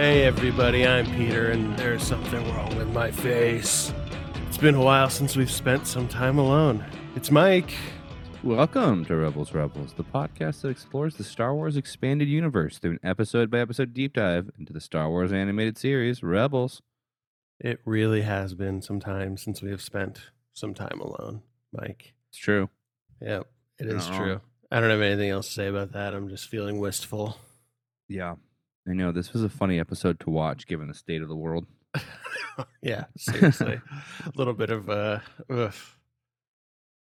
Hey everybody, I'm Peter, and there's something wrong with my face. It's been a while since we've spent some time alone. It's Mike. Welcome to Rebels Rebels, the podcast that explores the Star Wars expanded universe through an episode by episode deep dive into the Star Wars animated series Rebels. It really has been some time since we have spent some time alone, Mike. It's true. Yep, it is true. I don't have anything else to say about that. I'm just feeling wistful. Yeah. I know this was a funny episode to watch given the state of the world. yeah, seriously. a little bit of uh was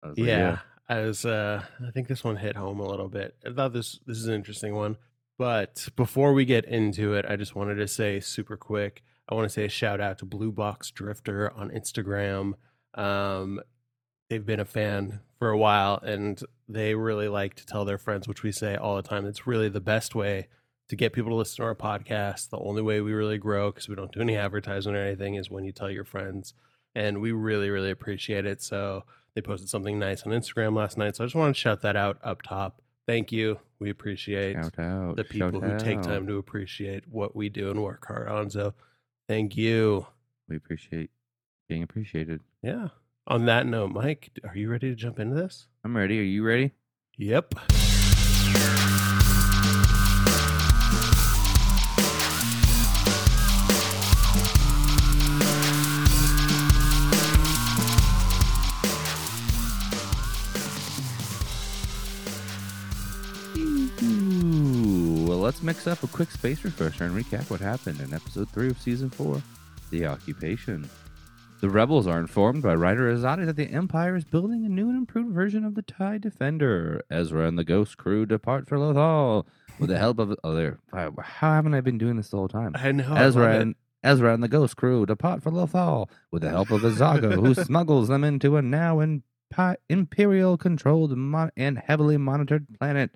like, yeah, I was. Uh, I think this one hit home a little bit. I thought this this is an interesting one. But before we get into it, I just wanted to say super quick. I want to say a shout out to Blue Box Drifter on Instagram. Um, they've been a fan for a while, and they really like to tell their friends, which we say all the time. It's really the best way to get people to listen to our podcast. The only way we really grow, because we don't do any advertisement or anything, is when you tell your friends. And we really, really appreciate it. So they posted something nice on Instagram last night. So I just want to shout that out up top. Thank you. We appreciate Shout out. the people who take time to appreciate what we do and work hard on. So thank you. We appreciate being appreciated. Yeah. On that note, Mike, are you ready to jump into this? I'm ready. Are you ready? Yep. Let's mix up a quick space refresher and recap what happened in episode 3 of season 4 The Occupation. The rebels are informed by Ryder Azadi that the Empire is building a new and improved version of the TIE Defender. Ezra and the Ghost crew depart for Lothal with the help of. Oh, How haven't I been doing this the whole time? I know. Ezra it. and Ezra and the Ghost crew depart for Lothal with the help of Azago, who smuggles them into a now impi- imperial controlled mon- and heavily monitored planet.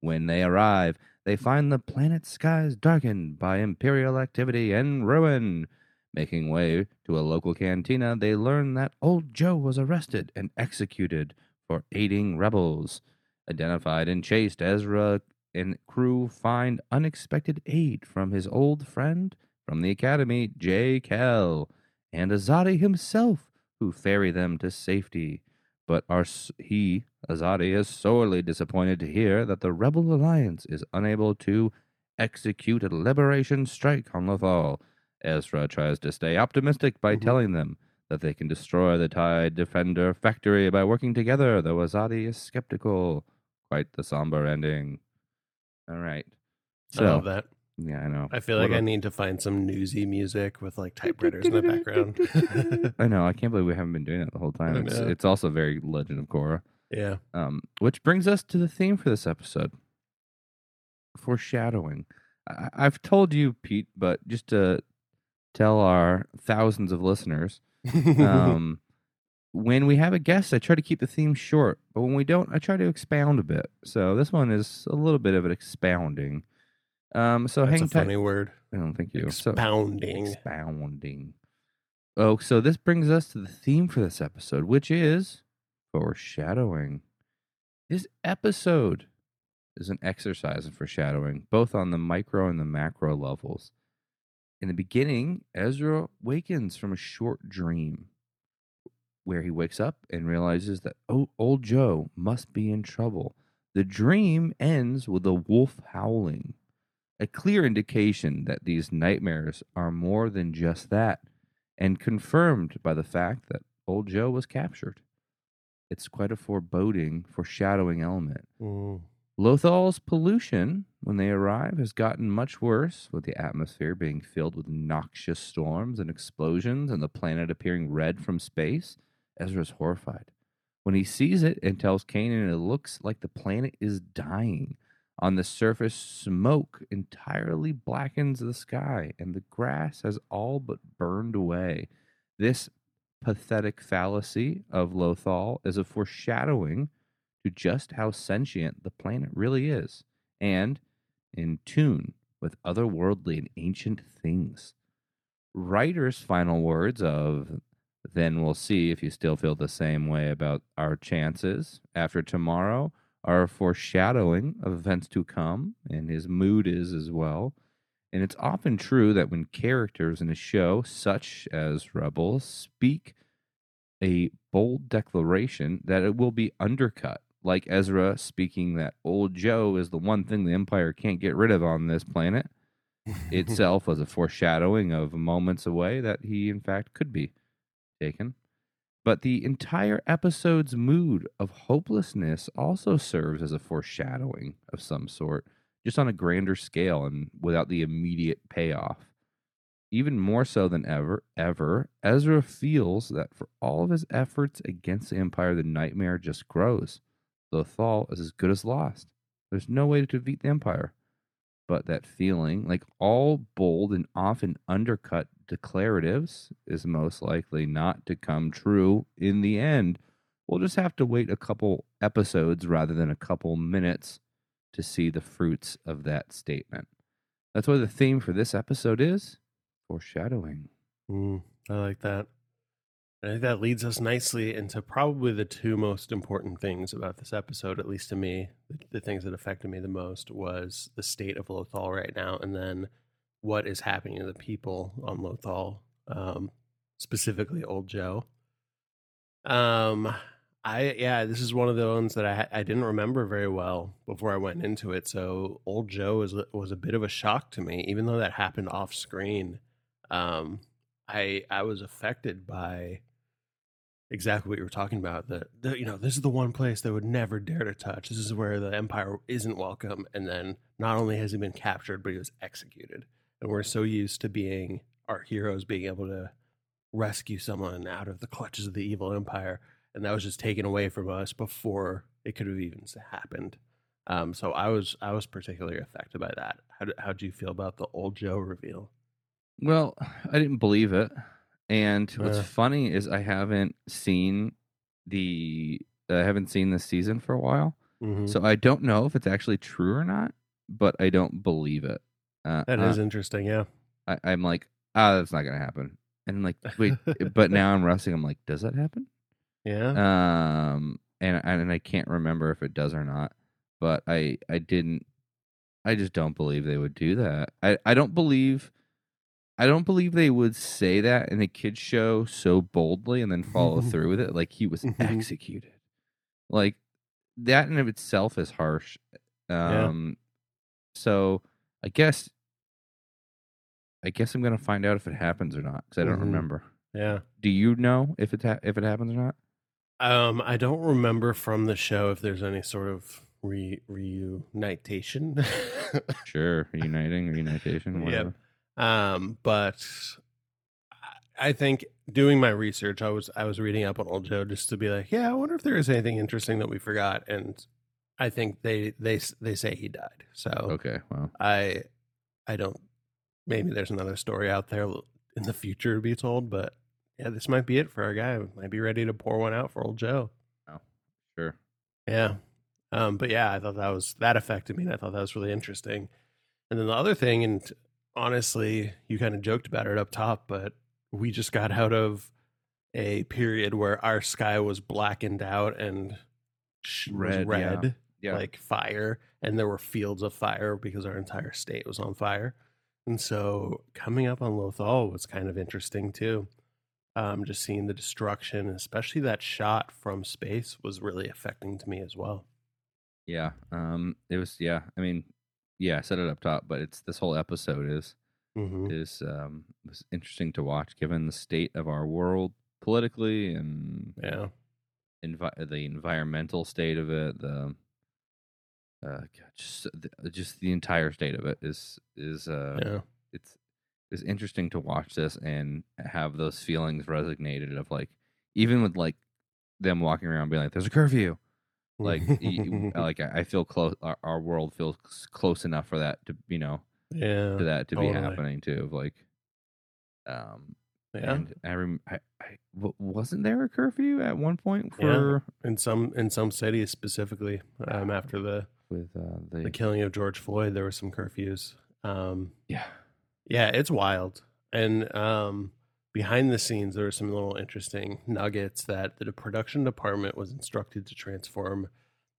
When they arrive, they find the planet's skies darkened by imperial activity and ruin. Making way to a local cantina, they learn that Old Joe was arrested and executed for aiding rebels. Identified and chased, Ezra and crew find unexpected aid from his old friend from the academy, Jai Kell, and Azadi himself, who ferry them to safety. But are he, Azadi, is sorely disappointed to hear that the Rebel Alliance is unable to execute a liberation strike on Lothal. Ezra tries to stay optimistic by Mhm. telling them that they can destroy the TIE Defender factory by working together, though Azadi is skeptical. Quite the somber ending. All right. I love that. Yeah, I know. I feel What like I need to find some newsy music with like typewriters in the background. I know. I can't believe we haven't been doing that the whole time. It's, it's also very Legend of Korra. yeah. Um, which brings us to the theme for this episode foreshadowing. I, I've told you, Pete, but just to tell our thousands of listeners, um, when we have a guest, I try to keep the theme short, but when we don't, I try to expound a bit. So this one is a little bit of an expounding. Um, so That's hang a tight. funny word. I don't think you. So- Expounding. Expounding. Oh, so this brings us to the theme for this episode, which is foreshadowing. This episode is an exercise in foreshadowing, both on the micro and the macro levels. In the beginning, Ezra wakens from a short dream where he wakes up and realizes that oh, old Joe must be in trouble. The dream ends with a wolf howling, a clear indication that these nightmares are more than just that, and confirmed by the fact that old Joe was captured. It's quite a foreboding, foreshadowing element. Mm. Lothal's pollution, when they arrive, has gotten much worse, with the atmosphere being filled with noxious storms and explosions and the planet appearing red from space. Ezra's horrified. When he sees it and tells Kanan it looks like the planet is dying. On the surface, smoke entirely blackens the sky, and the grass has all but burned away. This pathetic fallacy of Lothal is a foreshadowing to just how sentient the planet really is. And in tune with otherworldly and ancient things. Ryder's final words of then we'll see if you still feel the same way about our chances after tomorrow are a foreshadowing of events to come, and his mood is as well. And it's often true that when characters in a show, such as Rebels, speak a bold declaration, that it will be undercut. Like Ezra speaking that old Joe is the one thing the Empire can't get rid of on this planet itself was a foreshadowing of moments away that he, in fact, could be taken. But the entire episode's mood of hopelessness also serves as a foreshadowing of some sort, just on a grander scale and without the immediate payoff. Even more so than ever, ever, Ezra feels that for all of his efforts against the Empire, the nightmare just grows. Lothal is as good as lost. There's no way to defeat the Empire but that feeling, like all bold and often undercut declaratives, is most likely not to come true in the end. We'll just have to wait a couple episodes rather than a couple minutes to see the fruits of that statement. That's why the theme for this episode is foreshadowing. Mm, I like that. I think that leads us nicely into probably the two most important things about this episode, at least to me. The, the, things that affected me the most was the state of Lothal right now, and then what is happening to the people on Lothal, um, specifically Old Joe. Um, I yeah, this is one of the ones that I I didn't remember very well before I went into it. So Old Joe was was a bit of a shock to me, even though that happened off screen. Um, I I was affected by exactly what you were talking about. That you know, this is the one place they would never dare to touch. This is where the Empire isn't welcome. And then not only has he been captured, but he was executed. And we're so used to being our heroes being able to rescue someone out of the clutches of the evil Empire, and that was just taken away from us before it could have even happened. Um, so I was I was particularly affected by that. How how do you feel about the old Joe reveal? Well, I didn't believe it. And what's funny is I haven't seen the I haven't seen this season for a while, Mhm. so I don't know if it's actually true or not. But I don't believe it. Uh, That uh, interesting. Yeah. I, I'm like, ah, that's not gonna happen. And I'm like, wait, but now I'm resting. I'm like, does that happen? yeah. Um, and and I can't remember if it does or not. But I I didn't. I just don't believe they would do that. I I don't believe. I don't believe they would say that in a kids show so boldly and then follow through with it. Like he was Mhm. executed. Like that in of itself is harsh. Yeah. Um, so I guess. I guess I'm gonna find out if it happens or not because I don't Mhm. remember. yeah. Do you know if it ha- if it happens or not? Um, I don't remember from the show if there's any sort of re reunitation. Sure, reuniting, reunitation, Yep. Um, but I- think doing my research, I was I was reading up on Old Joe just to be like, yeah, I wonder if there is anything interesting that we forgot, and I think they they they say he died. So Okay, well, I I don't. Maybe there's another story out there in the future to be told, but yeah, this might be it for our guy. Might be ready to pour one out for Old Joe. Oh, sure. Yeah. Um, but yeah, I thought that was that affected me and I thought that was really interesting. And then the other thing, and honestly, you kind of joked about it up top, but we just got out of a period where our sky was blackened out and was Red, yeah. red, Yeah, like fire, and there were fields of fire because our entire state was on fire. And so coming up on Lothal was kind of interesting too. Um, just seeing the destruction, especially that shot from space, was really affecting to me as well. yeah. Um, it was. Yeah, I mean, yeah, I said it up top, but it's this whole episode is Mm-hmm. is um was interesting to watch given the state of our world politically and Yeah. envi- the environmental state of it. The uh, God, just the, just the entire state of it is is uh Yeah. it's it's interesting to watch this and have those feelings resonated of like even with like them walking around being like there's a curfew like like I feel close our, our world feels close enough for that to you know yeah. to that to be happening too of like um Yeah. and I, rem- I, I wasn't there a curfew at one point Yeah. for in some in some cities specifically, um, after the with uh, the, The killing of George Floyd, there were some curfews. Um, yeah. yeah, it's wild. And um, behind the scenes, there were some little interesting nuggets that the production department was instructed to transform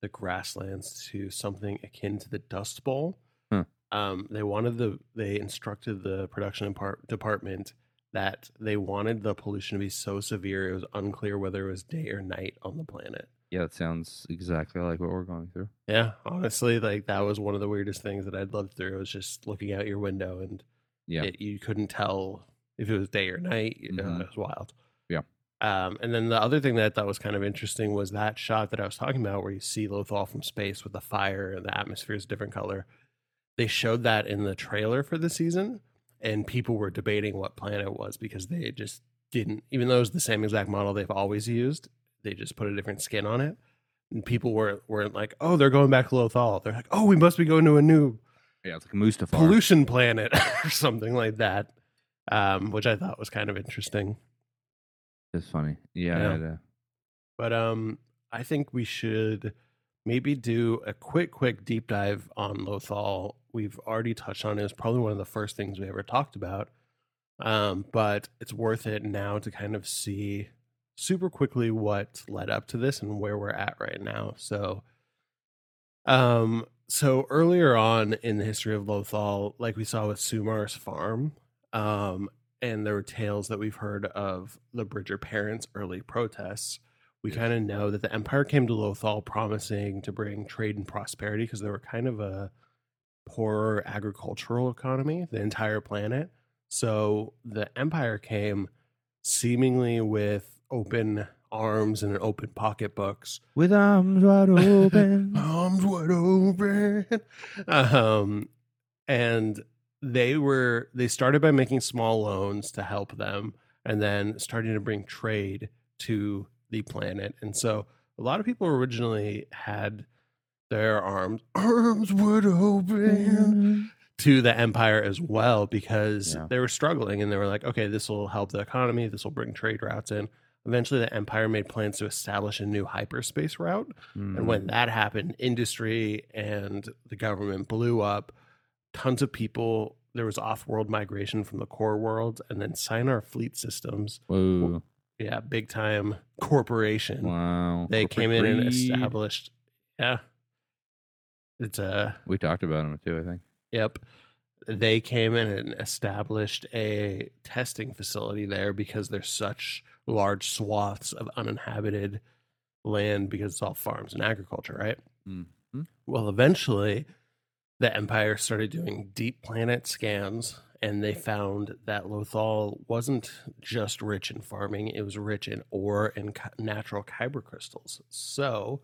the grasslands to something akin to the Dust Bowl. Hmm. Um, they wanted the they instructed the production depart- department that they wanted the pollution to be so severe it was unclear whether it was day or night on the planet. Yeah, that sounds exactly like what we're going through. Yeah, honestly, like that was one of the weirdest things that I'd lived through. It was just looking out your window and Yeah. it, you couldn't tell if it was day or night. You know, Mhm. It was wild. Yeah. Um, and then the other thing that I thought was kind of interesting was that shot that I was talking about, where you see Lothal from space with the fire and the atmosphere is a different color. They showed that in the trailer for the season, and people were debating what planet it was because they just didn't, even though it was the same exact model they've always used, they just put a different skin on it. And people weren't weren't like, oh, they're going back to Lothal. They're like, oh, we must be going to a new Yeah, it's like Mustafar. pollution planet or something like that, um, which I thought was kind of interesting. It's funny. Yeah. Yeah. it, uh, But um, I think we should maybe do a quick, quick deep dive on Lothal. We've already touched on it. It's probably one of the first things we ever talked about. Um, but it's worth it now to kind of see super quickly what led up to this and where we're at right now. So, um, so earlier on in the history of Lothal, like we saw with Sumar's farm, um, and there were tales that we've heard of the Bridger parents' early protests. We kind of know that the Empire came to Lothal promising to bring trade and prosperity because they were kind of a poorer agricultural economy, the entire planet. So the Empire came seemingly with open arms and open pocketbooks with arms wide open. arms wide open. Um, and they were they started by making small loans to help them, and then starting to bring trade to the planet. And so a lot of people originally had their arms arms wide open to the empire as well because Yeah. they were struggling and they were like, okay, this will help the economy, this will bring trade routes in. Eventually, the empire made plans to establish a new hyperspace route. Mm. And when that happened, industry and the government blew up. Tons of people, there was off world migration from the core world. And then Sienar Fleet Systems, Whoa. yeah, big time corporation. Wow. They Corporate came in and greed. established, yeah. It's a, We talked about them too, I think. Yep. They came in and established a testing facility there because there's such large swaths of uninhabited land because it's all farms and agriculture, right? Mhm. Well, eventually the Empire started doing deep planet scans and they found that Lothal wasn't just rich in farming, it was rich in ore and natural kyber crystals. So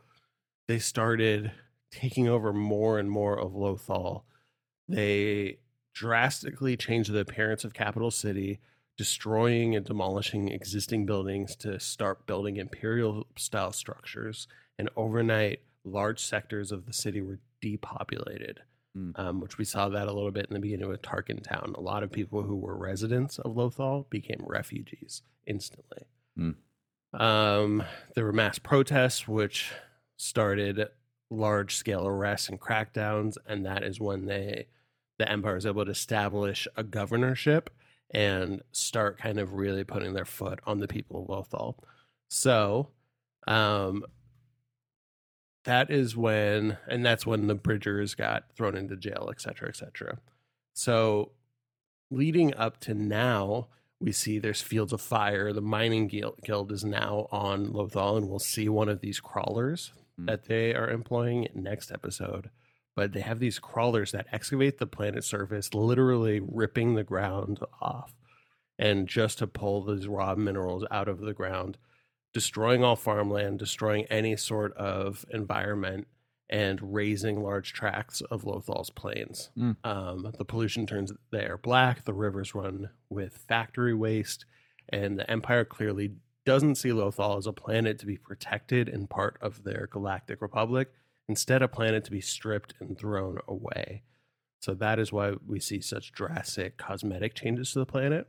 they started taking over more and more of Lothal. They drastically changed the appearance of Capital City, destroying and demolishing existing buildings to start building imperial style structures. And overnight, large sectors of the city were depopulated, Hmm. um, which we saw that a little bit in the beginning with Tarkin Town. A lot of people who were residents of Lothal became refugees instantly. Hmm. Um, there were mass protests, which started large scale arrests and crackdowns, and that is when they the empire was able to establish a governorship and start kind of really putting their foot on the people of Lothal. So, um, that is when, and that's when the Bridgers got thrown into jail, et cetera, et cetera. So, leading up to now, we see there's fields of fire. The mining guild, guild is now on Lothal, and we'll see one of these crawlers Hmm. that they are employing next episode. But they have these crawlers that excavate the planet's surface, literally ripping the ground off, and just to pull these raw minerals out of the ground, destroying all farmland, destroying any sort of environment, and raising large tracts of Lothal's plains. Mm. Um, the pollution turns the air black. The rivers run with factory waste, and the Empire clearly doesn't see Lothal as a planet to be protected and part of their galactic republic. Instead, a planet to be stripped and thrown away. So that is why we see such drastic cosmetic changes to the planet.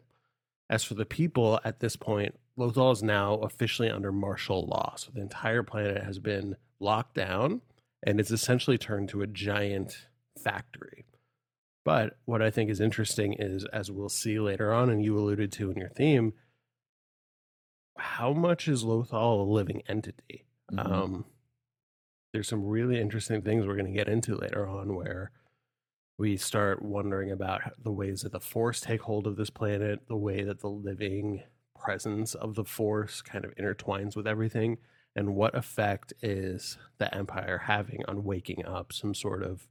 As for the people, at this point, Lothal is now officially under martial law. So the entire planet has been locked down and it's essentially turned to a giant factory. But what I think is interesting is, as we'll see later on, and you alluded to in your theme, how much is Lothal a living entity? Mhm. Um, there's some really interesting things we're going to get into later on where we start wondering about the ways that the Force take hold of this planet, the way that the living presence of the Force kind of intertwines with everything, and what effect is the Empire having on waking up some sort of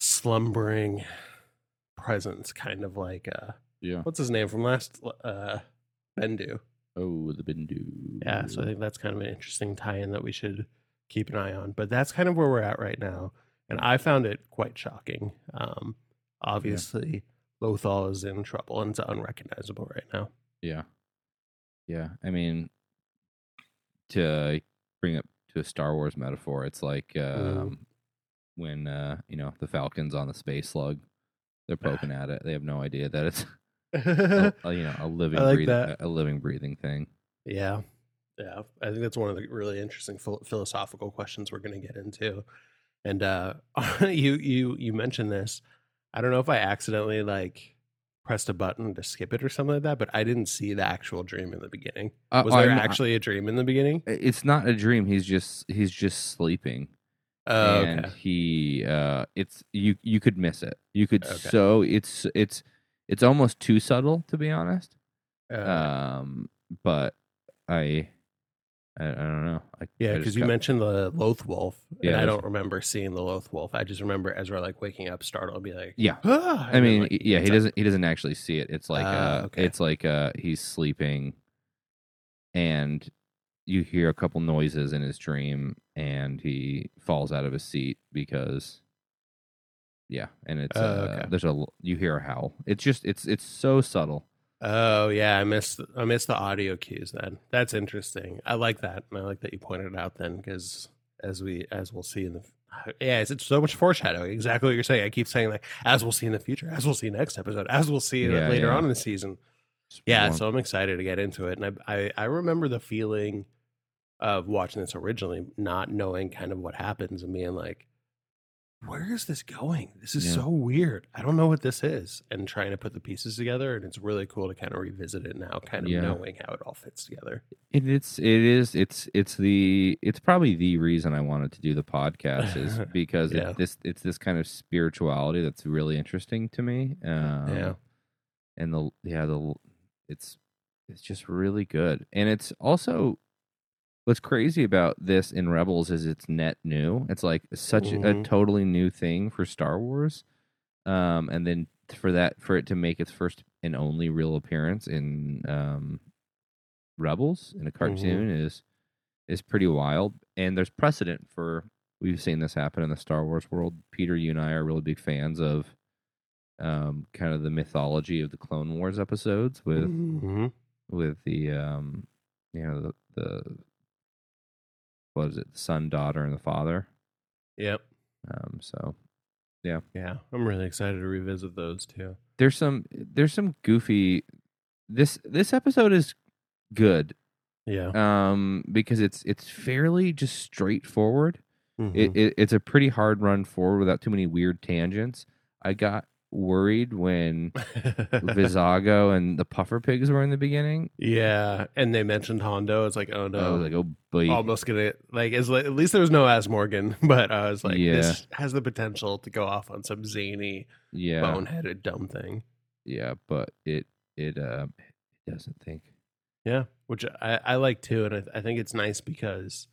slumbering presence, kind of like uh, Yeah. what's his name from last uh, Bendu. Oh, the Bindu. Yeah, so I think that's kind of an interesting tie-in that we should keep an eye on. But that's kind of where we're at right now, and I found it quite shocking. Um, obviously, Lothal is in trouble and it's unrecognizable right now. Yeah. Yeah. I mean, to bring it to a Star Wars metaphor, it's like Mm-hmm. um, when, uh, you know, the Falcon's on the space slug, they're poking at it. They have no idea that it's, a, a, you know, a living, like breathing, that. a living, breathing thing. yeah, yeah. I think that's one of the really interesting philosophical questions we're going to get into. And uh, you you you mentioned this. I don't know if I accidentally like pressed a button to skip it or something like that, but I didn't see the actual dream in the beginning. Uh, Was there I'm- actually a dream in the beginning? It's not a dream. He's just, he's just sleeping. Oh, and okay. he uh it's you you could miss it you could Okay. so it's it's it's almost too subtle to be honest Uh, um but i i, I don't know I, yeah, because you mentioned the Loth Wolf, and I don't remember seeing the Loth Wolf. I just remember Ezra like waking up, startled, and be like, yeah "Ah," i mean like, yeah he doesn't he doesn't actually see it it's like Ah, uh okay. it's like uh he's sleeping and you hear a couple noises in his dream and he falls out of his seat because yeah and it's Oh, uh, okay. there's a you hear a howl it's just it's it's so subtle Oh yeah, I missed I missed the audio cues. Then that's interesting. I like that, and I like that you pointed it out. Then because as we as we'll see in the yeah, it's, it's so much foreshadowing. Exactly what you're saying. I keep saying like as we'll see in the future, as we'll see next episode, as we'll see Yeah, later yeah. on in the season. Yeah, so I'm excited to get into it, and I, I I remember the feeling of watching this originally, not knowing kind of what happens, and being like, "Where is this going? This is Yeah. so weird. I don't know what this is," and trying to put the pieces together, and it's really cool to kind of revisit it now, kind of Yeah. knowing how it all fits together. It, it's it is it's it's the it's probably the reason I wanted to do the podcast is because Yeah. it, this it's this kind of spirituality that's really interesting to me. Um, Yeah. and the yeah the it's it's just really good, and it's also what's crazy about this in Rebels is it's net new. It's like such a Mhm. totally new thing for Star Wars, um, and then for that for it to make its first and only real appearance in um, Rebels in a cartoon is is pretty wild. And there's precedent for we've seen this happen in the Star Wars world. Peter, you and I are really big fans of um, kind of the mythology of the Clone Wars episodes with Mhm. with the um, you know the, the what is it the son, daughter, and the father. Yep. Um, so Yeah, Yeah. I'm really excited to revisit those too. there's some there's some goofy. This this episode is good Yeah. um because it's it's fairly just straightforward Mhm. it, it it's a pretty hard run forward without too many weird tangents i got worried when Vizago and the puffer pigs were in the beginning yeah, and they mentioned Hondo. It's like, oh no, i was like oh boy almost gonna like is at least there was no Azmorigan, but I was like, Yeah. this has the potential to go off on some zany, yeah boneheaded, dumb thing. yeah but it it uh it doesn't think Yeah, which I, I like too, and I, I think it's nice because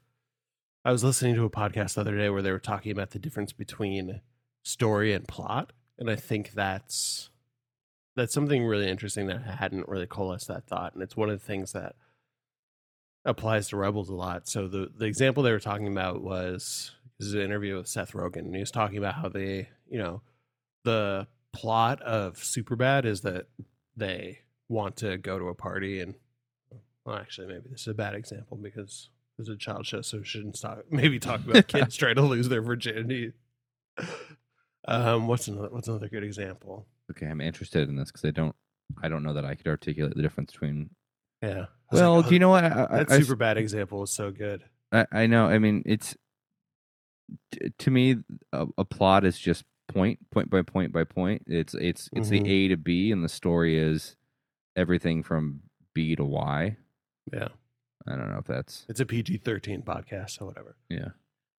I was listening to a podcast the other day where they were talking about the difference between story and plot, and I think that's that's something really interesting that I hadn't really coalesced that thought, and it's one of the things that applies to Rebels a lot. So the the example they were talking about was this is an interview with Seth Rogen, and he was talking about how they, you know, the plot of Superbad is that they want to go to a party and well, actually, maybe this is a bad example because it's a child show, so we shouldn't talk. Maybe talk about kids trying to lose their virginity. Um, what's another? What's another good example? okay i'm interested in this because i don't i don't know that i could articulate the difference between Yeah. Well like, do oh, you know what I, I- that I- super bad example was so good. I, I know. I mean, it's t- to me, a, a plot is just point, point by point by point. It's it's it's Mhm. the A to B, and the story is everything from B to Y. Yeah. I don't know if that's It's a PG 13 podcast, so whatever. yeah.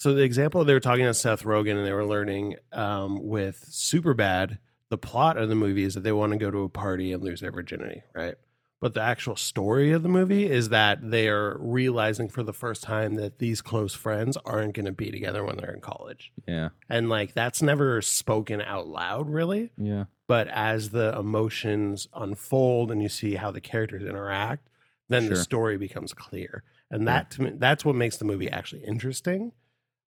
So the example they were talking to Seth Rogen and they were learning um, with Superbad, the plot of the movie is that they want to go to a party and lose their virginity, right? But the actual story of the movie is that they are realizing for the first time that these close friends aren't going to be together when they're in college. Yeah. And like that's never spoken out loud, really. Yeah. But as the emotions unfold and you see how the characters interact, then the story becomes clear. And Yeah. that to me, that's what makes the movie actually interesting.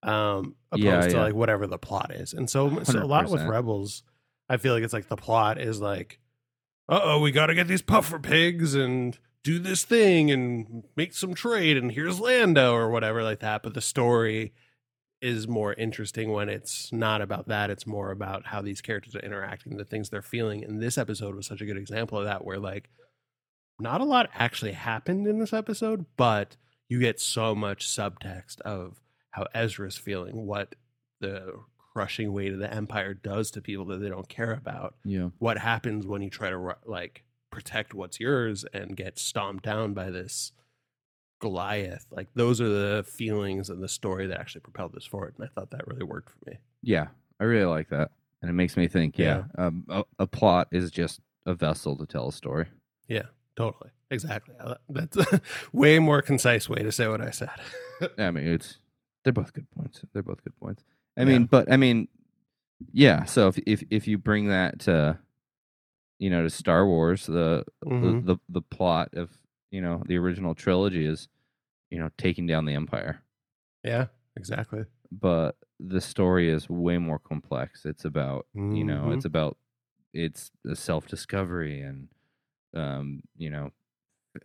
Um, opposed Yeah, to like whatever the plot is. And so, so a lot with Rebels, I feel like it's like the plot is like, uh oh, we got to get these puffer pigs and do this thing and make some trade. And here's Lando or whatever like that. But the story is more interesting when it's not about that. It's more about how these characters are interacting, the things they're feeling. And this episode was such a good example of that, where like not a lot actually happened in this episode, but you get so much subtext of how Ezra's feeling, what the crushing weight of the Empire does to people that they don't care about, Yeah. what happens when you try to like protect what's yours and get stomped down by this Goliath. Like those are the feelings and the story that actually propelled this forward, and I thought that really worked for me. Yeah. I really like that, and it makes me think. Yeah. Um, a, a plot is just a vessel to tell a story. Yeah, totally, exactly. That's a way more concise way to say what I said. I mean, it's they're both good points. They're both good points. I Yeah. mean, but I mean, yeah. So if if if you bring that to, you know, to Star Wars, the Mhm. the, the the plot of you know the original trilogy is, you know, taking down the Empire, Yeah, exactly. but the story is way more complex. It's about you know, Mhm. it's about it's self discovery and, um, you know,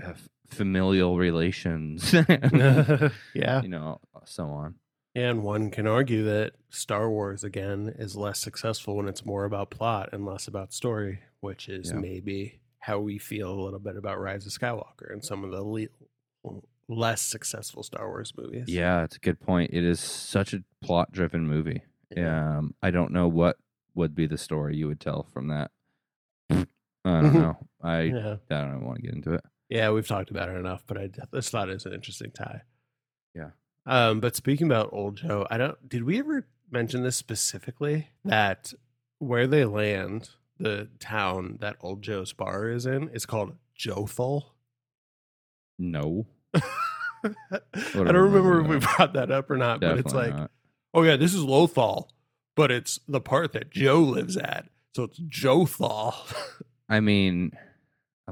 f- familial relations, yeah. you know, so on. And one can argue that Star Wars again is less successful when it's more about plot and less about story, which is Yeah. maybe how we feel a little bit about Rise of Skywalker and some of the le- less successful Star Wars movies. Yeah, it's a good point. It is such a plot driven movie. Um, I don't know what would be the story you would tell from that. I don't know. I yeah. I don't want to get into it. Yeah, we've talked about it enough, but I just thought it was an interesting tie. Yeah. Um, but speaking about Old Joe, I don't. Did we ever mention this specifically? That where they land, the town that Old Joe's bar is in, is called Jothal. No, I don't remember if we brought that up or not, but it's like, not. oh yeah, this is Lothal, but it's the part that Joe lives at, so it's Jothal. I mean,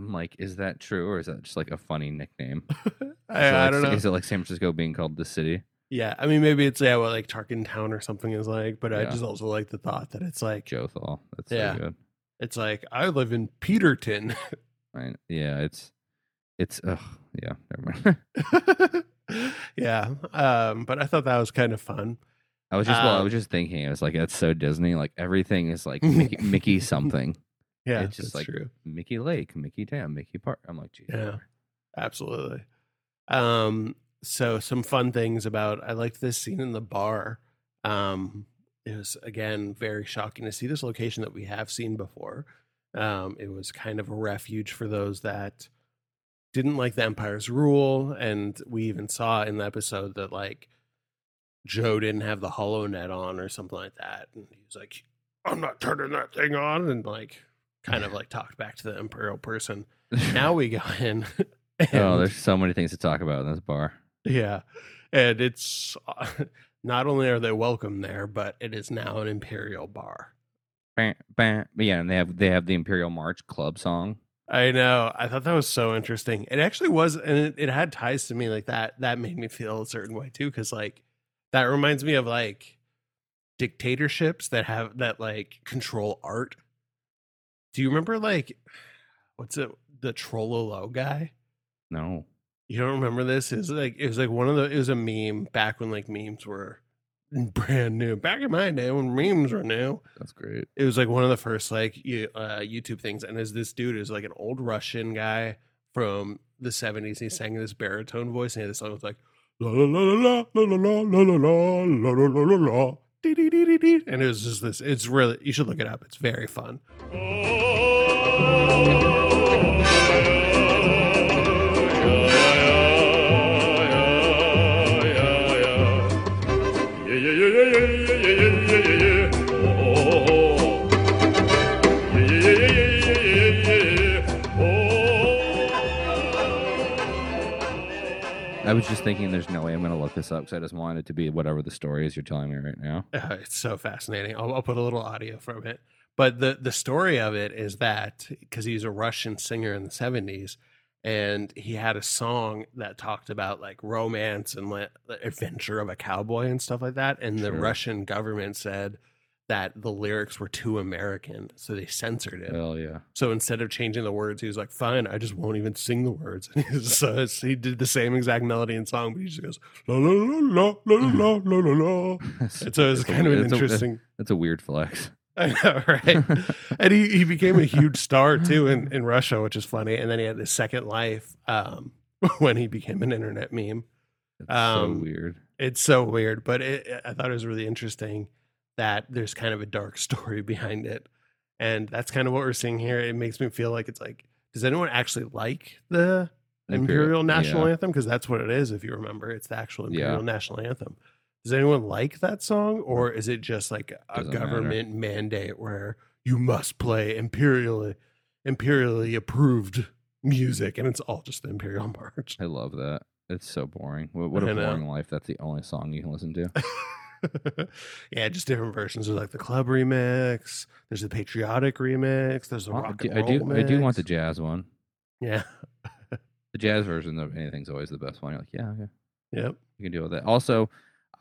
I'm like, is that true or is that just like a funny nickname? Is it I, I don't know. Is it like San Francisco being called the city? Yeah, I mean maybe it's yeah what like Tarkin Town or something is like, but I just also like the thought that it's like Jothal. That's Yeah. so good. it's like I live in Peterton. I, yeah, it's it's ugh, yeah, never mind. yeah, um, but I thought that was kind of fun. I was just well, I Um, was just thinking, it was like that's so Disney. Like everything is like Mickey, Mickey something. Yeah, It's just like- true. Mickey Lake, Mickey Dam, Mickey Park. I'm like, geez. Yeah. Absolutely. Um, so some fun things about I liked this scene in the bar. Um, it was again very shocking to see this location that we have seen before. Um, it was kind of a refuge for those that didn't like the Empire's rule, and we even saw in the episode that like Joe didn't have the HoloNet on or something like that, and he was like, "I'm not turning that thing on," and like kind of like talked back to the Imperial person. Now we go in. oh, there's so many things to talk about in this bar. yeah. And it's not only are they welcome there, but it is now an imperial bar. Bam, bam. But yeah, and they have they have the Imperial March club song. I know. I thought that was so interesting. It actually was, and it, it had ties to me like that. That made me feel a certain way too, because like that reminds me of like dictatorships that have that like control art. Do you remember like what's it? The Trololo guy. No. You don't remember this? It was like it was like one of the it was a meme back when like memes were brand new. Back in my day when memes were new. That's great. It was like one of the first like you, uh, YouTube things, and as this dude is like an old Russian guy from the seventies, he sang in this baritone voice, and he had this song was like la la la la la la la la la la la la la la la and it was just this it's really you should look it up. It's very fun. I just thinking, there's no way I'm going to look this up because I just want it to be whatever the story is you're telling me right now. Uh, it's so fascinating. I'll, I'll put a little audio from it. But the the story of it is that because he's a Russian singer in the seventies, and he had a song that talked about like romance and the adventure of a cowboy and stuff like that. And the Sure. Russian government said that the lyrics were too American, so they censored it. Hell yeah. So instead of changing the words, he was like, "Fine, I just won't even sing the words." And he's- so it's- he did the same exact melody and song, but he just goes la la la la la la la la la. And so it's It's a- kind of an it's a- interesting. That's a weird flex. I know, right? and he, he became a huge star too in, in Russia, which is funny. And then he had his second life um, when he became an internet meme. It's so Um, weird. It's so weird, but it, I thought it was really interesting that there's kind of a dark story behind it. And that's kind of what we're seeing here. It makes me feel like it's like, does anyone actually like the Imperial, National yeah. Anthem? Because that's what it is, if you remember. It's the actual Yeah. Imperial National Anthem. Does anyone like that song? Or is it just like a Doesn't matter. government mandate where you must play imperially imperially approved music and it's all just the Imperial March? I love that. It's so boring. What, what a boring life. That's the only song you can listen to. yeah, just different versions. There's like the club remix. There's the patriotic remix. There's the I rock and I roll do. I do want the jazz one. Yeah. The jazz version of anything's always the best one. You're like, yeah, yeah, Yep. you can deal with that. Also,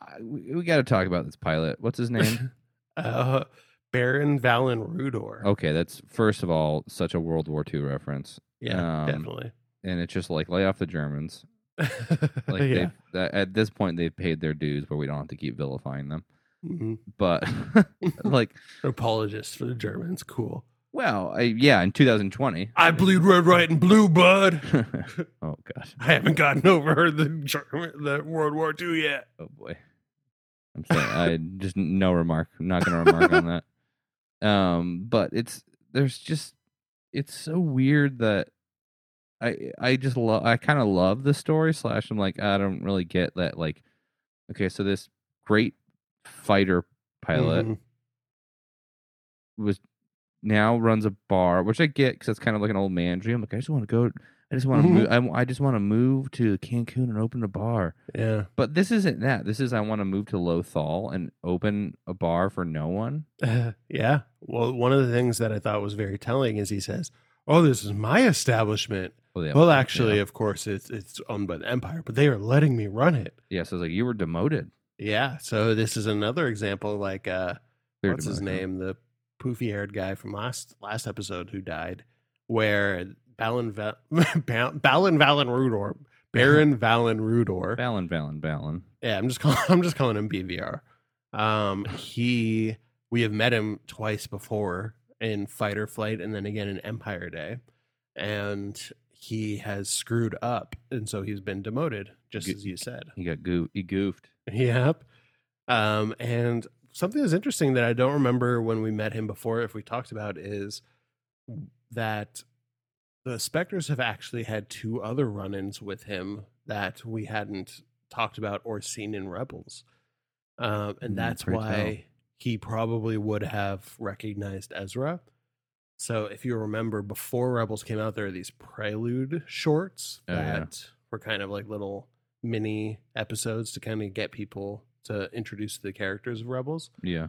I, we, we got to talk about this pilot. What's his name? Uh, Baron Valen Rudor. okay, that's first of all such a World War II reference, yeah, um, definitely. and it's just like lay off the Germans. Like yeah. at this point they've paid their dues, but we don't have to keep vilifying them. Mhm. But like, Apologists for the Germans. Cool. well, I, yeah, in 2020. I bleed red, white, and blue, bud. oh gosh. I haven't gotten over the German, the World War II yet. Oh boy. I'm sorry I just no remark. I'm not gonna remark on that. Um, but it's there's just it's so weird that I I just love I kind of love the story slash I'm like I don't really get that like okay so this great fighter pilot Mhm. was now runs a bar which I get because it's kind of like an old man dream like I just want to go I just want to Mhm. move I, I just want to move to Cancun and open a bar Yeah. but this isn't that. This is I want to move to Lothal and open a bar for no one. yeah. Well, one of the things that I thought was very telling is he says, "Oh, this is my establishment." Well, yeah, Well, actually, yeah. of course, it's it's owned by the Empire, but they are letting me run it. yeah. So it's like you were demoted. Yeah. So this is another example, like uh, Clear what's his name, the poofy haired guy from last last episode who died, where Balin Val- Balin Valen Rudor, Baron Valen Rudor, Balin, Balin, Balin. yeah, I'm just calling I'm just calling him BVR. Um, he we have met him twice before in Fight or Flight, and then again in Empire Day, and he has screwed up, and so he's been demoted, just Go- as you said. He got goo. He goofed. Yep. Um, and something that's interesting that I don't remember when we met him before, if we talked about, is that the Spectres have actually had two other run ins with him that we hadn't talked about or seen in Rebels. Um, and Mm, that's why. He probably would have recognized Ezra. So if you remember, before Rebels came out, there are these prelude shorts Oh, yeah. that were kind of like little mini episodes to kind of get people to introduce the characters of Rebels. Yeah.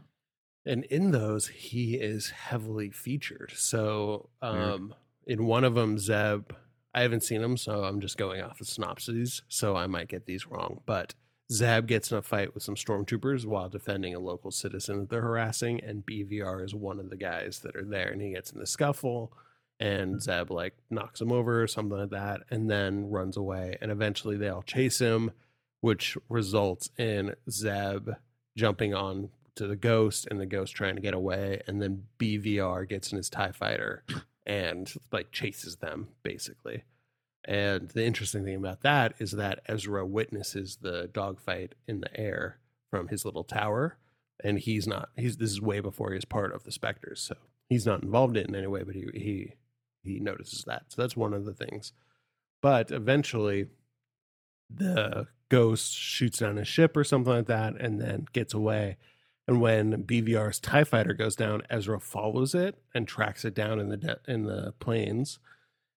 And in those, he is heavily featured. So um, in one of them, Zeb, I haven't seen him, so I'm just going off the synopses. So I might get these wrong. But Zeb gets in a fight with some stormtroopers while defending a local citizen that they're harassing, and BVR is one of the guys that are there, and he gets in the scuffle, and mm-hmm. Zeb like knocks him over or something like that, and then runs away, and eventually they all chase him, which results in Zeb jumping on to the ghost, and the ghost trying to get away, and then BVR gets in his Tie Fighter and like chases them basically. And the interesting thing about that is that Ezra witnesses the dogfight in the air from his little tower, and he's not. He's this is way before he's part of the Spectres, so he's not involved in it in any way. But he he he notices that. So that's one of the things. But eventually, the ghost shoots down a ship or something like that, and then gets away. And when BVR's Tie Fighter goes down, Ezra follows it and tracks it down in the de- in the plains,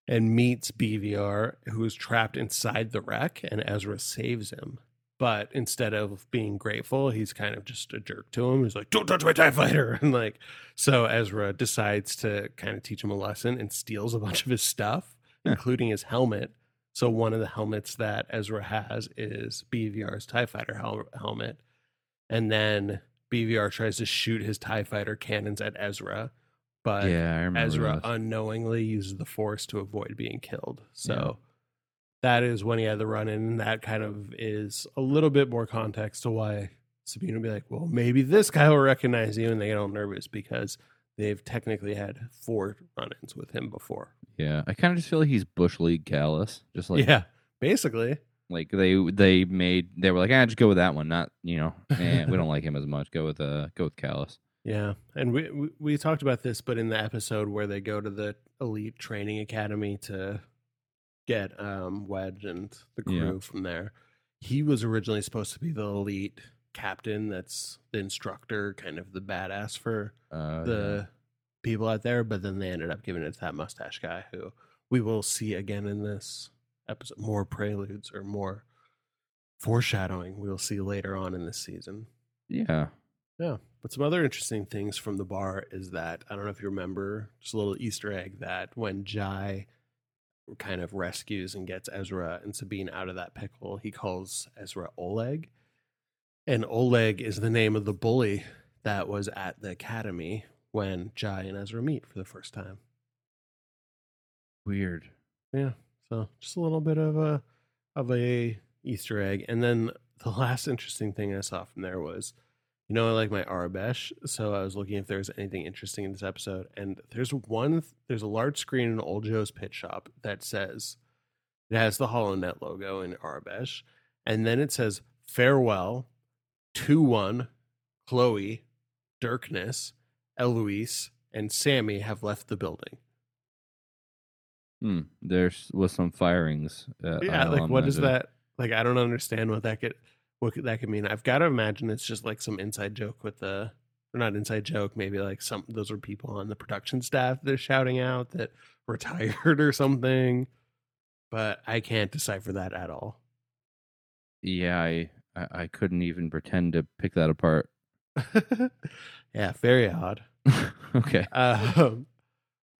and meets BVR, who is trapped inside the wreck, and Ezra saves him. But instead of being grateful, he's kind of just a jerk to him. He's like, "Don't touch my Tie Fighter," and like, so Ezra decides to kind of teach him a lesson and steals a bunch of his stuff, Yeah. including his helmet. So one of the helmets that Ezra has is BVR's Tie Fighter hel- helmet, and then BVR tries to shoot his Tie Fighter cannons at Ezra, but yeah. Ezra those. unknowingly uses the Force to avoid being killed. So Yeah. that is when he had the run in, and that kind of is a little bit more context to why Sabine would be like, well, maybe this guy will recognize you, and they get all nervous because they've technically had four run-ins with him before. yeah, I kind of just feel like he's bush league Kallus. Just like yeah, basically. like they they made they were like, ah, just go with that one. Not you know, eh, we don't like him as much. Go with uh, go with Kallus. Yeah, and we, we we talked about this, but in the episode where they go to the elite training academy to get um, Wedge and the crew Yeah. from there, he was originally supposed to be the elite captain. That's the instructor, kind of the badass for Uh, the people out there. But then they ended up giving it to that mustache guy, who we will see again in this episode. More preludes or more foreshadowing we'll see later on in this season. yeah, Yeah. But some other interesting things from the bar is that I don't know if you remember just a little Easter egg that when Jai kind of rescues and gets Ezra and Sabine out of that pickle, he calls Ezra Oleg. And Oleg is the name of the bully that was at the academy when Jai and Ezra meet for the first time. weird. Yeah. So just a little bit of a of a Easter egg. And then the last interesting thing I saw from there was, you know, I like my Aurebesh. So I was looking if there was anything interesting in this episode. And there's one there's a large screen in Old Jho's pit shop that says it has the HoloNet logo in Aurebesh. And then it says farewell, two one, Chloe, Dirkness, Eloise, and Sammy have left the building. Hmm. There was some firings. At yeah like what is that like i don't understand what that could what could- that could mean i've got to imagine it's just like some inside joke with the or not inside joke maybe like some those are people on the production staff that are shouting out that retired or something but i can't decipher that at all Yeah, I, I I couldn't even pretend to pick that apart. yeah very odd okay. um,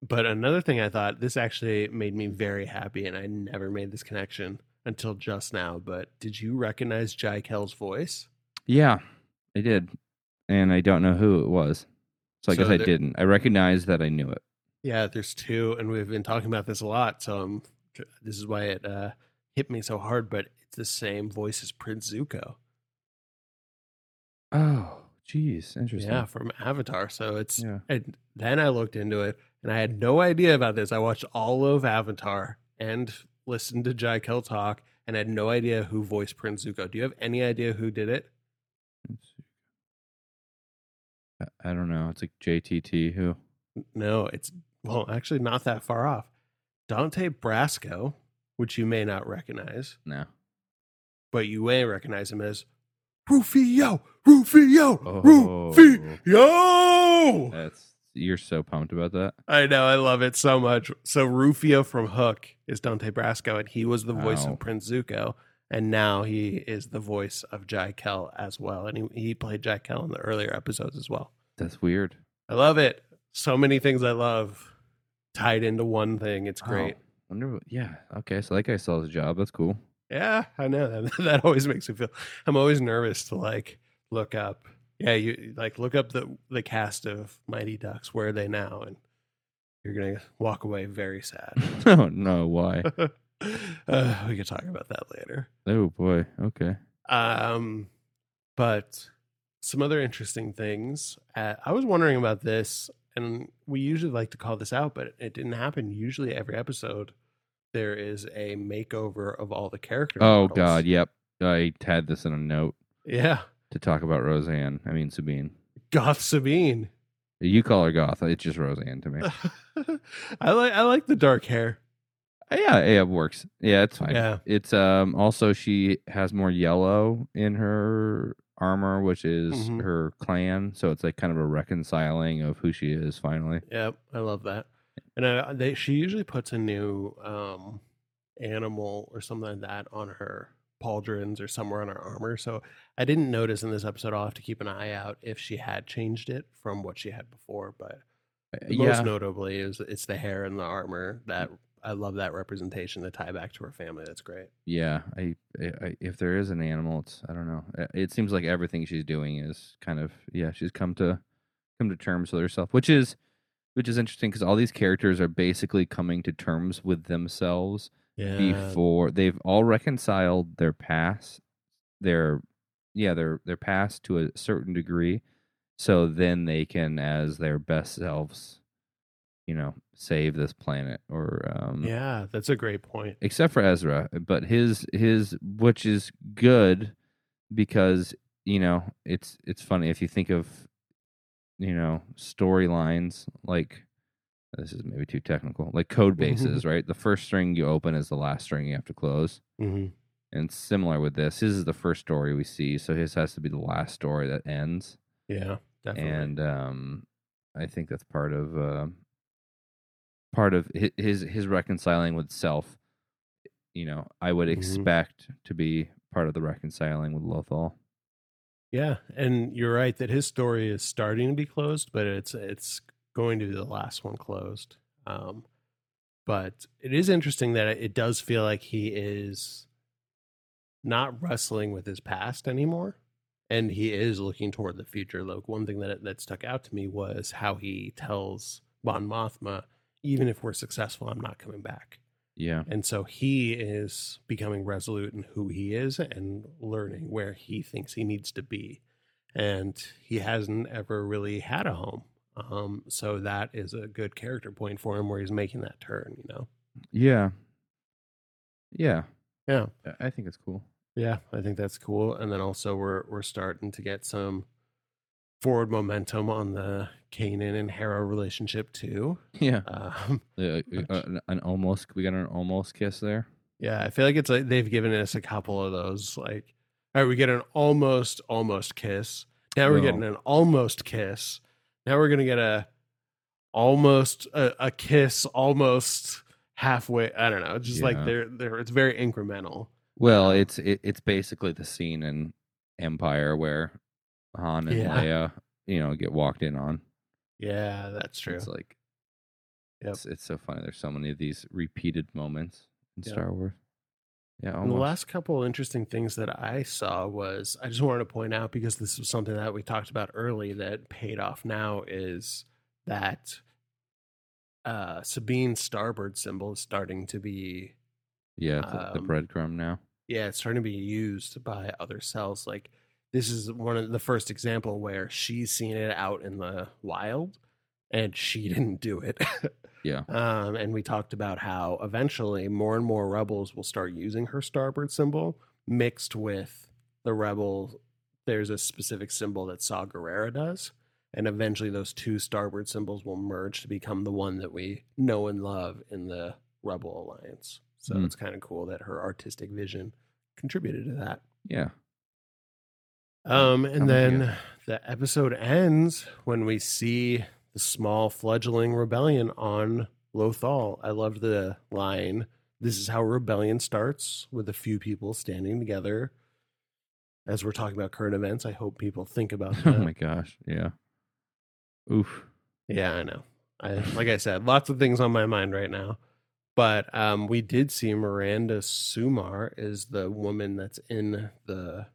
but another thing i thought this actually made me very happy and i never made this connection until just now but did you recognize jai kell's voice Yeah, I did, and I don't know who it was. So I So guess I there- didn't. I recognized that I knew it. Yeah, there's two, and we've been talking about this a lot. So um, this is why it uh, hit me so hard. But it's the same voice as Prince Zuko. Oh, geez. interesting. Yeah, from Avatar. So it's Yeah. and then I looked into it, and I had no idea about this. I watched all of Avatar and listened to Jai Kell talk, and had no idea who voiced Prince Zuko. Do you have any idea who did it? I- I don't know. It's like JTT. Who? No, it's well, actually not that far off. Dante Basco, which you may not recognize. No. but you may recognize him as Rufio, Rufio, Oh. Rufio. That's you're so pumped about that. I know, I love it so much. So Rufio from Hook is Dante Basco, and he was the voice Wow. of Prince Zuko, and now he is the voice of Jai Kell as well, and he, he played Jai Kell in the earlier episodes as well. That's weird. I love it. So many things I love tied into one thing. It's great. Oh, wonder. What, yeah. Okay. So that guy still his job. That's cool. Yeah, I know that. That always makes me feel. I'm always nervous to like look up. Yeah, you like look up the the cast of Mighty Ducks. Where are they now? And you're gonna walk away very sad. oh no. Why? uh, we could talk about that later. oh boy. Okay. Um, but some other interesting things. Uh, I was wondering about this, and we usually like to call this out, but it didn't happen. Usually, every episode, there is a makeover of all the characters. Oh God, yep. I had this in a note Yeah. To talk about Roseanne. I mean Sabine. Goth Sabine. You call her goth. It's just Roseanne to me. I like I like the dark hair. Uh, yeah, yeah, it works. Yeah, it's fine. Yeah. It's um also she has more yellow in her armor, which is Mhm. her clan. So it's like kind of a reconciling of who she is finally. Yep, I love that. And I, they she usually puts a new um animal or something like that on her pauldrons or somewhere on her armor. So I didn't notice in this episode. I'll have to keep an eye out if she had changed it from what she had before. But Uh, most notably is it's the hair and the armor that I love that representation, the tie back to her family. That's great. yeah. I, I, I if there is an animal, it's I don't know. It seems like everything she's doing is kind of yeah. She's come to come to terms with herself, which is which is interesting because all these characters are basically coming to terms with themselves Yeah. before they've all reconciled their past their yeah their their past to a certain degree so then they can as their best selves you know save this planet or um Yeah, that's a great point. except for Ezra but his his which is good because you know it's it's funny if you think of you know storylines like this is maybe too technical like code bases right? The first string you open is the last string you have to close. Hmm and similar with this his is the first story we see so his has to be the last story that ends. Yeah, definitely. and um i think that's part of uh, part of hi- his his reconciling with self. You know i would Mhm. expect to be part of the reconciling with lothal Yeah, and you're right that his story is starting to be closed, but it's it's going to be the last one closed. Um, but it is interesting that it does feel like he is not wrestling with his past anymore, and he is looking toward the future. Like one thing that that stuck out to me was how he tells Mon Mothma, "Even if we're successful, I'm not coming back." yeah And so he is becoming resolute in who he is and learning where he thinks he needs to be. And he hasn't ever really had a home. Um, so that is a good character point for him where he's making that turn, you know? yeah yeah Yeah. I- think it's cool Yeah, I think that's cool. And then also we're we're starting to get some forward momentum on the Kanan and Hera relationship too. yeah Um, uh, an, an almost we got an almost kiss there Yeah, I feel like it's like they've given us a couple of those. Like, all right, we get an almost, almost kiss. Now we're getting an almost kiss. Now we're gonna get a almost a, a kiss, almost halfway. I don't know. It's just like they're they're. It's very incremental. Well, um, it's it, it's basically the scene in Empire where Han and Yeah. Leia, you know, get walked in on. Yeah, that's true. It's like, Yep. it's it's so funny. There's so many of these repeated moments in Yep. Star Wars. Yeah, And the last couple interesting things that I saw was I just wanted to point out because this was something that we talked about early that paid off now is that uh Sabine's starboard symbol is starting to be yeah, the, the um, breadcrumb now. yeah, it's starting to be used by other cells. Like this is one of the first example where she's seen it out in the wild and she didn't do it. Yeah. Um, and we talked about how eventually more and more rebels will start using her starboard symbol mixed with the rebel. There's a specific symbol that Saw Gerrera does. And eventually those two starboard symbols will merge to become the one that we know and love in the Rebel Alliance. So Hmm. it's kind of cool that her artistic vision contributed to that. Yeah. Um, and then the episode ends when we see the small fledgling rebellion on Lothal. I loved the line. This is how rebellion starts with a few people standing together. As we're talking about current events, I hope people think about oh my gosh. Yeah. Oof. Yeah, I know. I like I said, lots of things on my mind right now. But um, we did see Miranda Sumar is the woman that's in the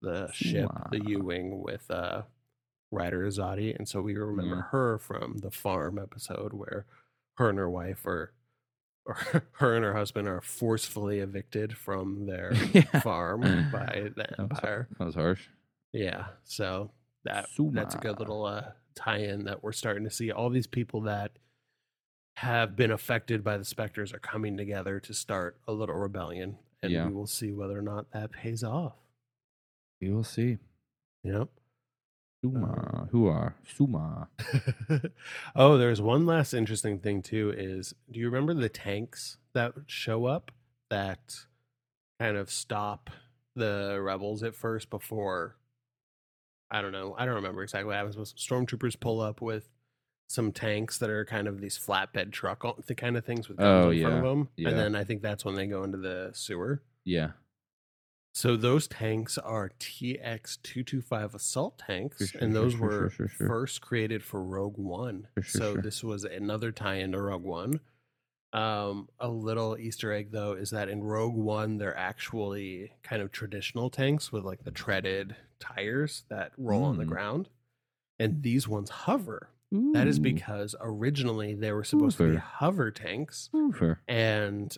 the ship, the. U wing with uh, Ryder Azadi, and so we remember Yeah. her from the farm episode where her and her wife are, or her and her husband are forcefully evicted from their yeah. farm by the That was, Empire. that was harsh. Yeah, so that that's a good little uh, tie-in that we're starting to see all these people that have been affected by the specters are coming together to start a little rebellion, and Yeah. we will see whether or not that pays off. We will see. Yep. Suma. Uh-huh. Who are Suma? oh, there's one last interesting thing too. Is do you remember the tanks that show up that kind of stop the rebels at first before? I don't know. I don't remember exactly what happens. But stormtroopers pull up with some tanks that are kind of these flatbed truck the kind of things with guns Oh, in front of them, Yeah. and then I think that's when they go into the sewer. Yeah. So those tanks are TX two two five assault tanks, Sure, and those sure, were sure, first created for Rogue One. So this was another tie into Rogue One. Um, a little Easter egg though is that in Rogue One they're actually kind of traditional tanks with like the treaded tires that roll on the Mm. ground, and these ones hover. That is because originally they were supposed to be hover tanks, Hoover. and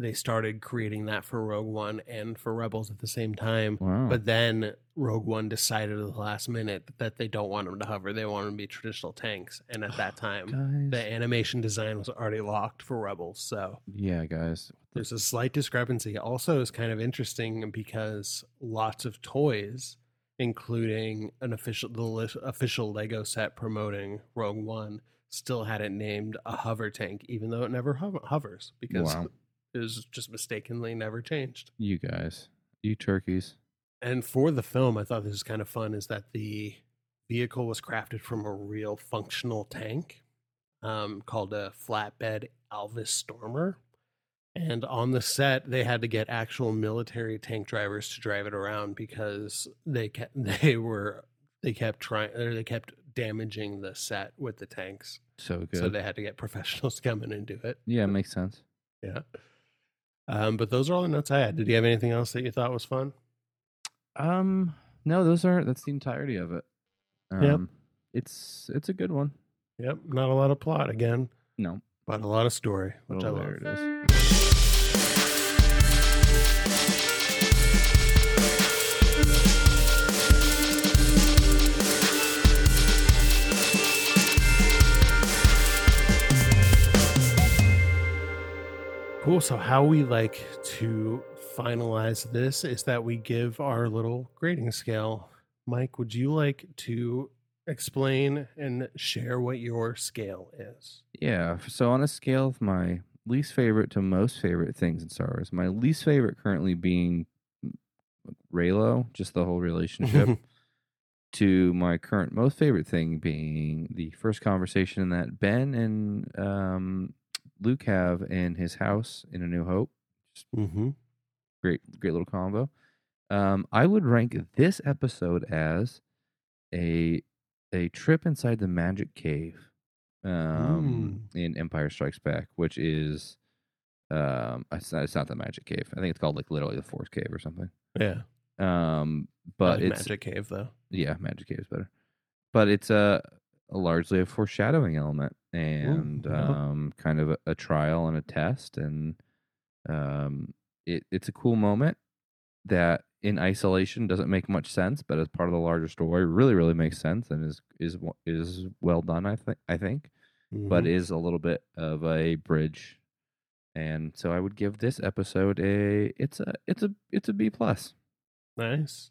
they started creating that for Rogue One and for Rebels at the same time. Wow. But then Rogue One decided at the last minute that they don't want them to hover; they want them to be traditional tanks. And at that time, guys. the animation design was already locked for Rebels. So yeah, guys. there's a slight discrepancy. Also, is kind of interesting because lots of toys, including an official the official Lego set promoting Rogue One, still had it named a hover tank, even though it never hover- hovers because Wow. Was just mistakenly never changed. You guys. You turkeys. And for the film, I thought this was kind of fun is that the vehicle was crafted from a real functional tank um, called a flatbed Alvis Stormer. And on the set, they had to get actual military tank drivers to drive it around because they kept they were they kept trying or they kept damaging the set with the tanks. So good. So they had to get professionals to come in and do it. yeah, it makes sense. Yeah. Um, but those are all the notes I had. Did you have anything else that you thought was fun? Um, no, those are that's the entirety of it. Um, Yep. It's it's a good one. Yep, not a lot of plot again, No, but a lot of story, which oh, I there love. it is. Cool. So, how we like to finalize this is that we give our little grading scale. Mike, would you like to explain and share what your scale is? Yeah. So on a scale of my least favorite to most favorite things in Star Wars, my least favorite currently being Reylo, just the whole relationship, to my current most favorite thing being the first conversation that Ben and um, Luke have in his house in A New Hope. mm-hmm. Great, great little combo. Um, I would rank this episode as a a trip inside the magic cave um, in Empire Strikes Back, which is um, it's not, it's not the magic cave. I think it's called like literally the Force Cave or something. Yeah. Um, but it's Magic Cave, though. yeah, Magic Cave is better. But it's a, a largely a foreshadowing element and yeah. um, kind of a, a trial and a test, and um, it it's a cool moment that in isolation doesn't make much sense, but as part of the larger story, really really makes sense and is is is well done. I think I think, but Mhm. is a little bit of a bridge. And so I would give this episode a it's a it's a it's a B plus. nice.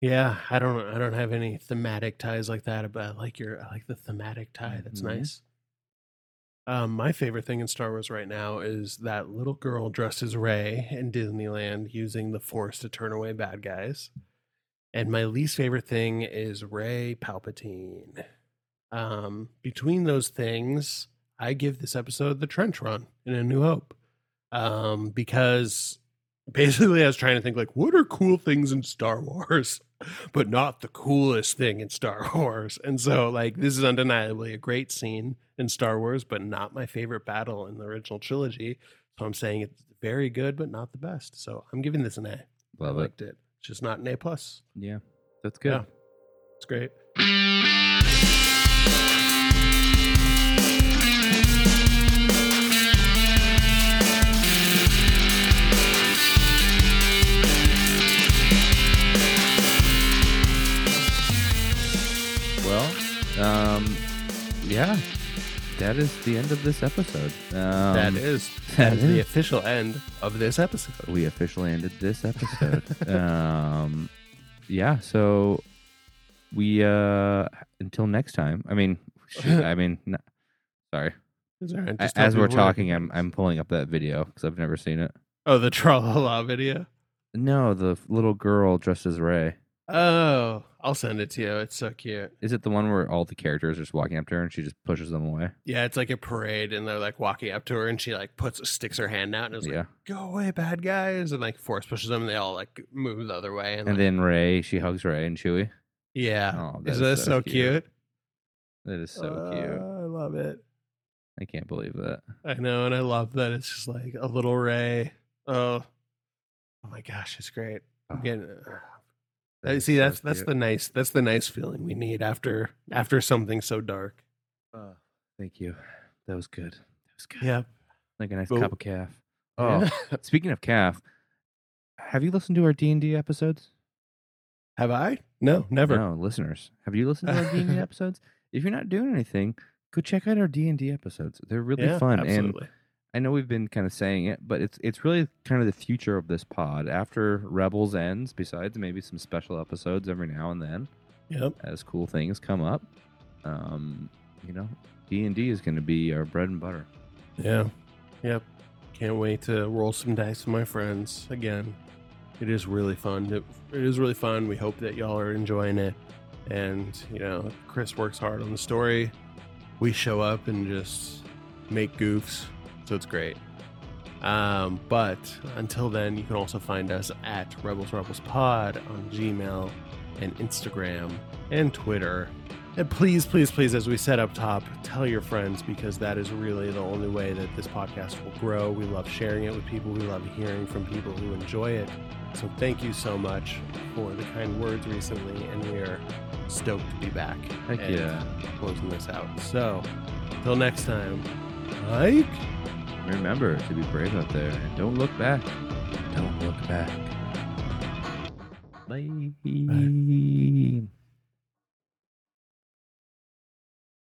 Yeah, I don't. I don't have any thematic ties like that, but I like your. I like the thematic tie. That's Mhm. nice. Um, my favorite thing in Star Wars right now is that little girl dressed as Rey in Disneyland using the Force to turn away bad guys. And my least favorite thing is Rey Palpatine. Um, between those things, I give this episode the trench run in A New Hope. Um, because basically I was trying to think like, what are cool things in Star Wars, but not the coolest thing in Star Wars. And so like this is undeniably a great scene in Star Wars, but not my favorite battle in the original trilogy. So I'm saying it's very good, but not the best. So I'm giving this an A. Love I it. liked it. It's just not an A plus. Yeah, that's good. Yeah. It's great. Yeah, that is the end of this episode. Um, that is that that is the official end of this episode. we officially ended this episode. um, yeah, so we uh until next time. I mean, shoot, I mean, no, sorry. Is there- A- just tell As we're talking, I'm I'm pulling up that video because I've never seen it. Oh, the Trololo video. No, the little girl dressed as Rey. Oh, I'll send it to you. It's so cute. Is it the one where all the characters are just walking up to her and she just pushes them away? Yeah, it's like a parade, and they're like walking up to her, and she like puts sticks her hand out, and is like, "Go away, bad guys!" And like force pushes them, and they all like move the other way. And, And like, then Rey, she hugs Rey and Chewie. yeah, Oh, that is is that so cute. cute? That is so Uh, cute. I love it. I can't believe that. I know, and I love that it's just like a little Rey. Oh, oh my gosh, it's great. I'm Oh, getting. that See, so that's that's the nice that's the nice feeling we need after after something so dark. Oh, thank you. That was good. That was good. Yeah. Like a nice Well- cup of caf. Oh, speaking of caf, have you listened to our D and D episodes? Have I? No, never. No, listeners, have you listened to our D and D episodes? If you're not doing anything, go check out our D and D episodes. They're really Yeah, fun, and Absolutely. I know we've been kind of saying it, but it's it's really kind of the future of this pod. After Rebels ends, besides maybe some special episodes every now and then, Yep. as cool things come up, um, you know, D and D is going to be our bread and butter. Yeah. Yep. Can't wait to roll some dice with my friends again. It is really fun. It, it is really fun. We hope that y'all are enjoying it. And, you know, Chris works hard on the story. We show up and just make goofs. So it's great. Um, but until then, you can also find us at Rebels Rebels Pod on Gmail and Instagram and Twitter. And please, please, please, as we said up top, tell your friends because that is really the only way that this podcast will grow. We love sharing it with people. We love hearing from people who enjoy it. So thank you so much for the kind words recently, and we are stoked to be back. Heck and yeah. Closing this out. So, till next time, Mike. Remember to be brave out there and don't look back. Don't look back. Bye.